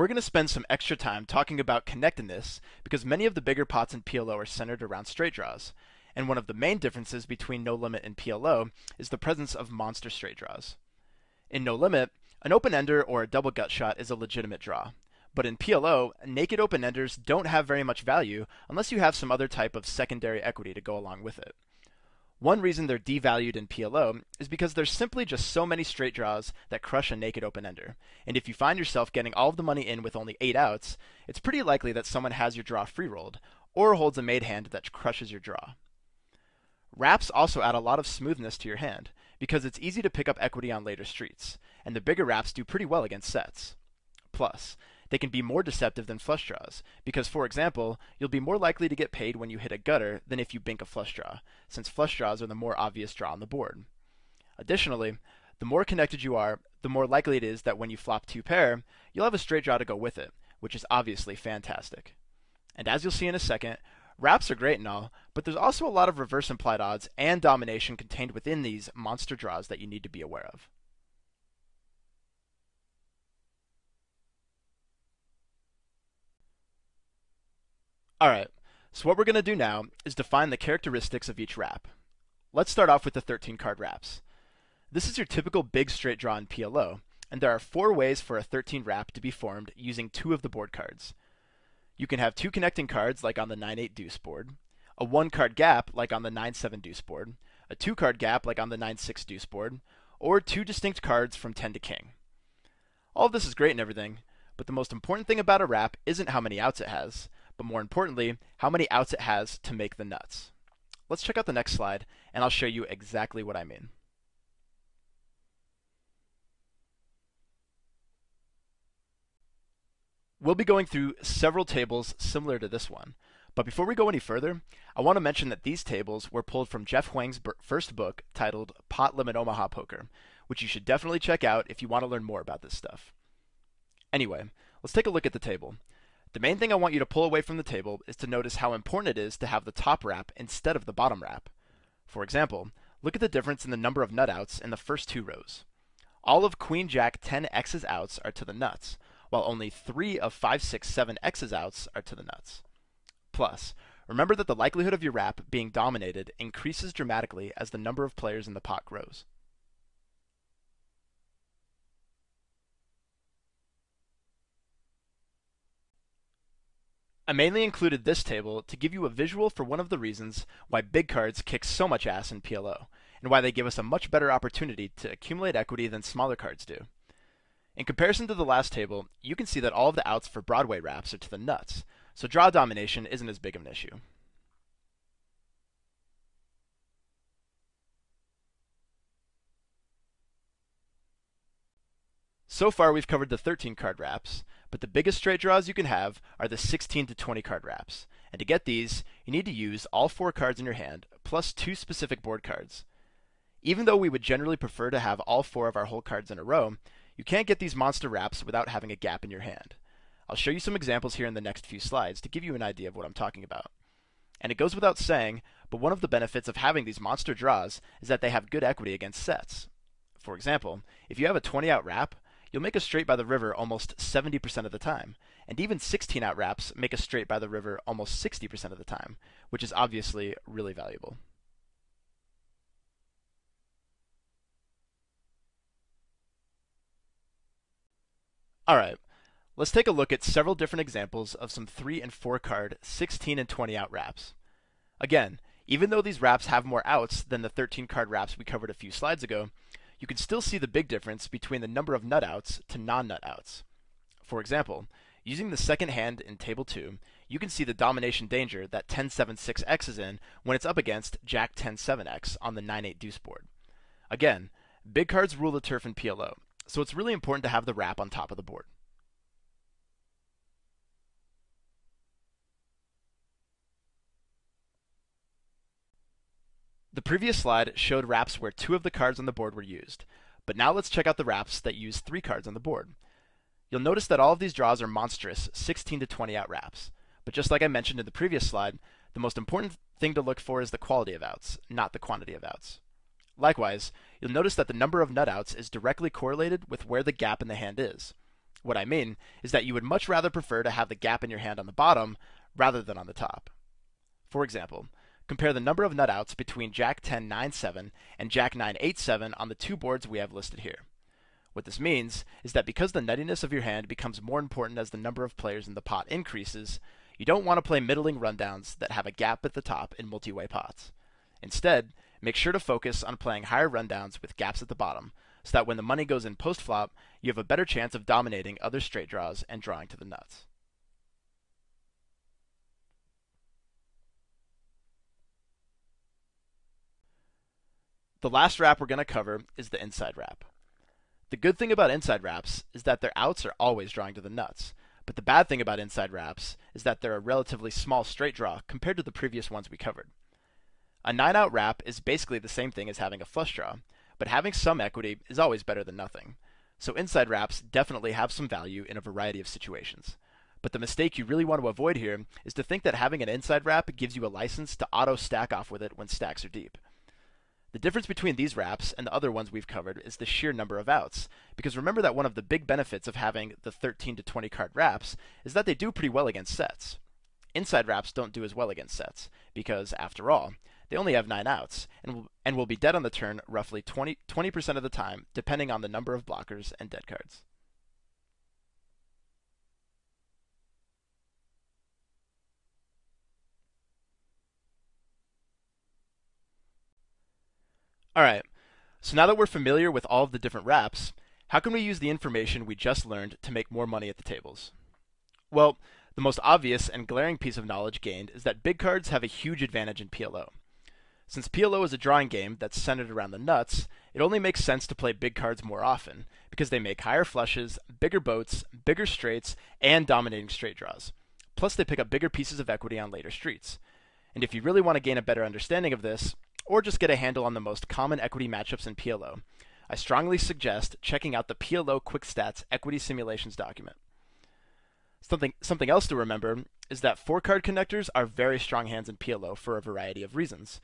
We're going to spend some extra time talking about connectedness because many of the bigger pots in PLO are centered around straight draws. And one of the main differences between No Limit and PLO is the presence of monster straight draws. In No Limit, an open ender or a double gut shot is a legitimate draw. But in PLO, naked open enders don't have very much value unless you have some other type of secondary equity to go along with it. One reason they're devalued in PLO is because there's simply just so many straight draws that crush a naked open ender. And if you find yourself getting all of the money in with only 8 outs, it's pretty likely that someone has your draw free rolled, or holds a made hand that crushes your draw. Wraps also add a lot of smoothness to your hand, because it's easy to pick up equity on later streets, and the bigger wraps do pretty well against sets. Plus, they can be more deceptive than flush draws, because for example, you'll be more likely to get paid when you hit a gutter than if you bink a flush draw, since flush draws are the more obvious draw on the board. Additionally, the more connected you are, the more likely it is that when you flop two pair, you'll have a straight draw to go with it, which is obviously fantastic. And as you'll see in a second, wraps are great and all, but there's also a lot of reverse implied odds and domination contained within these monster draws that you need to be aware of. Alright, so what we're going to do now is define the characteristics of each wrap. Let's start off with the 13 card wraps. This is your typical big straight draw in PLO, and there are four ways for a 13 wrap to be formed using two of the board cards. You can have two connecting cards like on the 9-8 deuce board, a one card gap like on the 9-7 deuce board, a two card gap like on the 9-6 deuce board, or two distinct cards from 10 to king. All of this is great and everything, but the most important thing about a wrap isn't how many outs it has, but more importantly, how many outs it has to make the nuts. Let's check out the next slide, and I'll show you exactly what I mean. We'll be going through several tables similar to this one, but before we go any further, I want to mention that these tables were pulled from Jeff Hwang's first book titled Pot Limit Omaha Poker, which you should definitely check out if you want to learn more about this stuff. Anyway, let's take a look at the table. The main thing I want you to pull away from the table is to notice how important it is to have the top wrap instead of the bottom wrap. For example, look at the difference in the number of nut outs in the first two rows. All of Queen Jack 10 X's outs are to the nuts, while only 3 of 5 6 7 X's outs are to the nuts. Plus, remember that the likelihood of your wrap being dominated increases dramatically as the number of players in the pot grows. I mainly included this table to give you a visual for one of the reasons why big cards kick so much ass in PLO, and why they give us a much better opportunity to accumulate equity than smaller cards do. In comparison to the last table, you can see that all of the outs for Broadway wraps are to the nuts, so draw domination isn't as big of an issue. So far we've covered the 13 card wraps, but the biggest straight draws you can have are the 16 to 20 card wraps. And to get these, you need to use all four cards in your hand, plus two specific board cards. Even though we would generally prefer to have all four of our hole cards in a row, you can't get these monster wraps without having a gap in your hand. I'll show you some examples here in the next few slides to give you an idea of what I'm talking about. And it goes without saying, but one of the benefits of having these monster draws is that they have good equity against sets. For example, if you have a 20 out wrap, you'll make a straight by the river almost 70% of the time, and even 16 out wraps make a straight by the river almost 60% of the time, which is obviously really valuable. Alright, let's take a look at several different examples of some 3 and 4 card 16 and 20 out wraps. Again, even though these wraps have more outs than the 13 card wraps we covered a few slides ago, you can still see the big difference between the number of nut outs to non-nut outs. For example, using the second hand in table 2, you can see the domination danger that 10-7-6x is in when it's up against Jack 10-7x on the 9-8 deuce board. Again, big cards rule the turf in PLO, so it's really important to have the wrap on top of the board. The previous slide showed wraps where two of the cards on the board were used, but now let's check out the wraps that use three cards on the board. You'll notice that all of these draws are monstrous 16 to 20 out wraps, but just like I mentioned in the previous slide, the most important thing to look for is the quality of outs, not the quantity of outs. Likewise, you'll notice that the number of nut outs is directly correlated with where the gap in the hand is. What I mean is that you would much rather prefer to have the gap in your hand on the bottom rather than on the top. For example, compare the number of nut outs between Jack 10 9 7 and Jack 9 8 7 on the two boards we have listed here. What this means is that because the nuttiness of your hand becomes more important as the number of players in the pot increases, you don't want to play middling rundowns that have a gap at the top in multi-way pots. Instead, make sure to focus on playing higher rundowns with gaps at the bottom, so that when the money goes in post-flop, you have a better chance of dominating other straight draws and drawing to the nuts. The last wrap we're going to cover is the inside wrap. The good thing about inside wraps is that their outs are always drawing to the nuts, but the bad thing about inside wraps is that they're a relatively small straight draw compared to the previous ones we covered. A 9 out wrap is basically the same thing as having a flush draw, but having some equity is always better than nothing. So inside wraps definitely have some value in a variety of situations. But the mistake you really want to avoid here is to think that having an inside wrap gives you a license to auto stack off with it when stacks are deep. The difference between these wraps and the other ones we've covered is the sheer number of outs, because remember that one of the big benefits of having the 13 to 20 card wraps is that they do pretty well against sets. Inside wraps don't do as well against sets, because, after all, they only have 9 outs, and will, and will be dead on the turn roughly 20, 20% of the time, depending on the number of blockers and dead cards. Alright, so now that we're familiar with all of the different wraps, how can we use the information we just learned to make more money at the tables? Well, the most obvious and glaring piece of knowledge gained is that big cards have a huge advantage in PLO. Since PLO is a drawing game that's centered around the nuts, it only makes sense to play big cards more often, because they make higher flushes, bigger boats, bigger straights, and dominating straight draws. Plus, they pick up bigger pieces of equity on later streets. And if you really want to gain a better understanding of this, or just get a handle on the most common equity matchups in PLO, I strongly suggest checking out the PLO Quick Stats Equity Simulations document. Something, something else to remember is that four card connectors are very strong hands in PLO for a variety of reasons.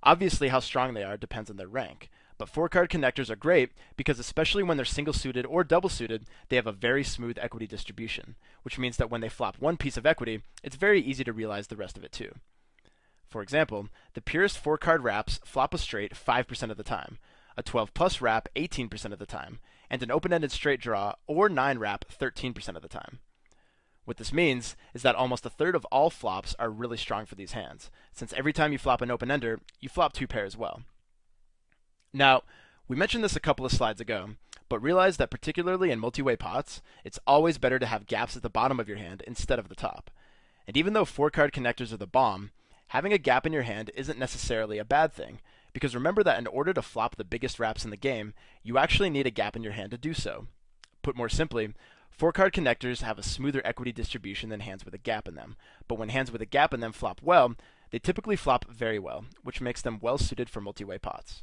Obviously, how strong they are depends on their rank, but four card connectors are great because, especially when they're single suited or double suited, they have a very smooth equity distribution, which means that when they flop one piece of equity, it's very easy to realize the rest of it too. For example, the purest 4 card wraps flop a straight 5% of the time, a 12 plus wrap 18% of the time, and an open ended straight draw or 9 wrap 13% of the time. What this means is that almost a third of all flops are really strong for these hands, since every time you flop an open ender, you flop two pair as well. Now, we mentioned this a couple of slides ago, but realize that particularly in multi-way pots, it's always better to have gaps at the bottom of your hand instead of the top. And even though four card connectors are the bomb, having a gap in your hand isn't necessarily a bad thing, because remember that in order to flop the biggest wraps in the game, you actually need a gap in your hand to do so. Put more simply, four card connectors have a smoother equity distribution than hands with a gap in them, but when hands with a gap in them flop well, they typically flop very well, which makes them well suited for multi-way pots.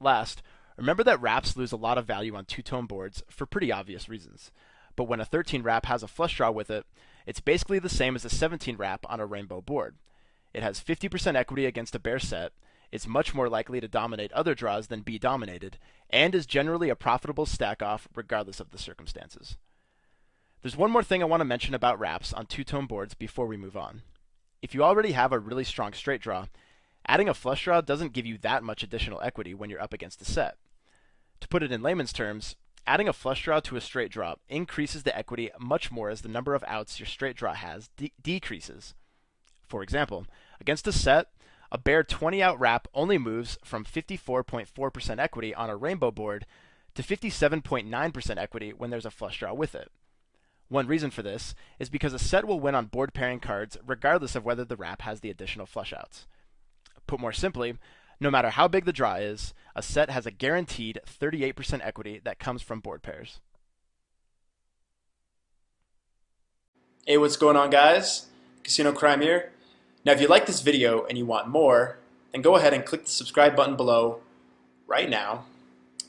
Last, remember that wraps lose a lot of value on two-tone boards for pretty obvious reasons. But when a 13 wrap has a flush draw with it, it's basically the same as a 17 wrap on a rainbow board. It has 50% equity against a bare set, is much more likely to dominate other draws than be dominated, and is generally a profitable stack off regardless of the circumstances. There's one more thing I want to mention about wraps on two-tone boards before we move on. If you already have a really strong straight draw, adding a flush draw doesn't give you that much additional equity when you're up against a set. To put it in layman's terms, adding a flush draw to a straight draw increases the equity much more as the number of outs your straight draw has de decreases. For example, against a set, a bare 20 out wrap only moves from 54.4% equity on a rainbow board to 57.9% equity when there's a flush draw with it. One reason for this is because a set will win on board pairing cards regardless of whether the wrap has the additional flush outs. Put more simply, no matter how big the draw is, a set has a guaranteed 38% equity that comes from board pairs. Hey, what's going on guys? Casino Crime here. Now, if you like this video and you want more, then go ahead and click the subscribe button below right now.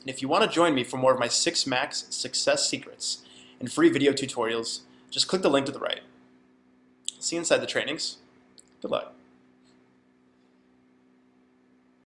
And if you want to join me for more of my 6 Max success secrets and free video tutorials, just click the link to the right. See you inside the trainings. Good luck.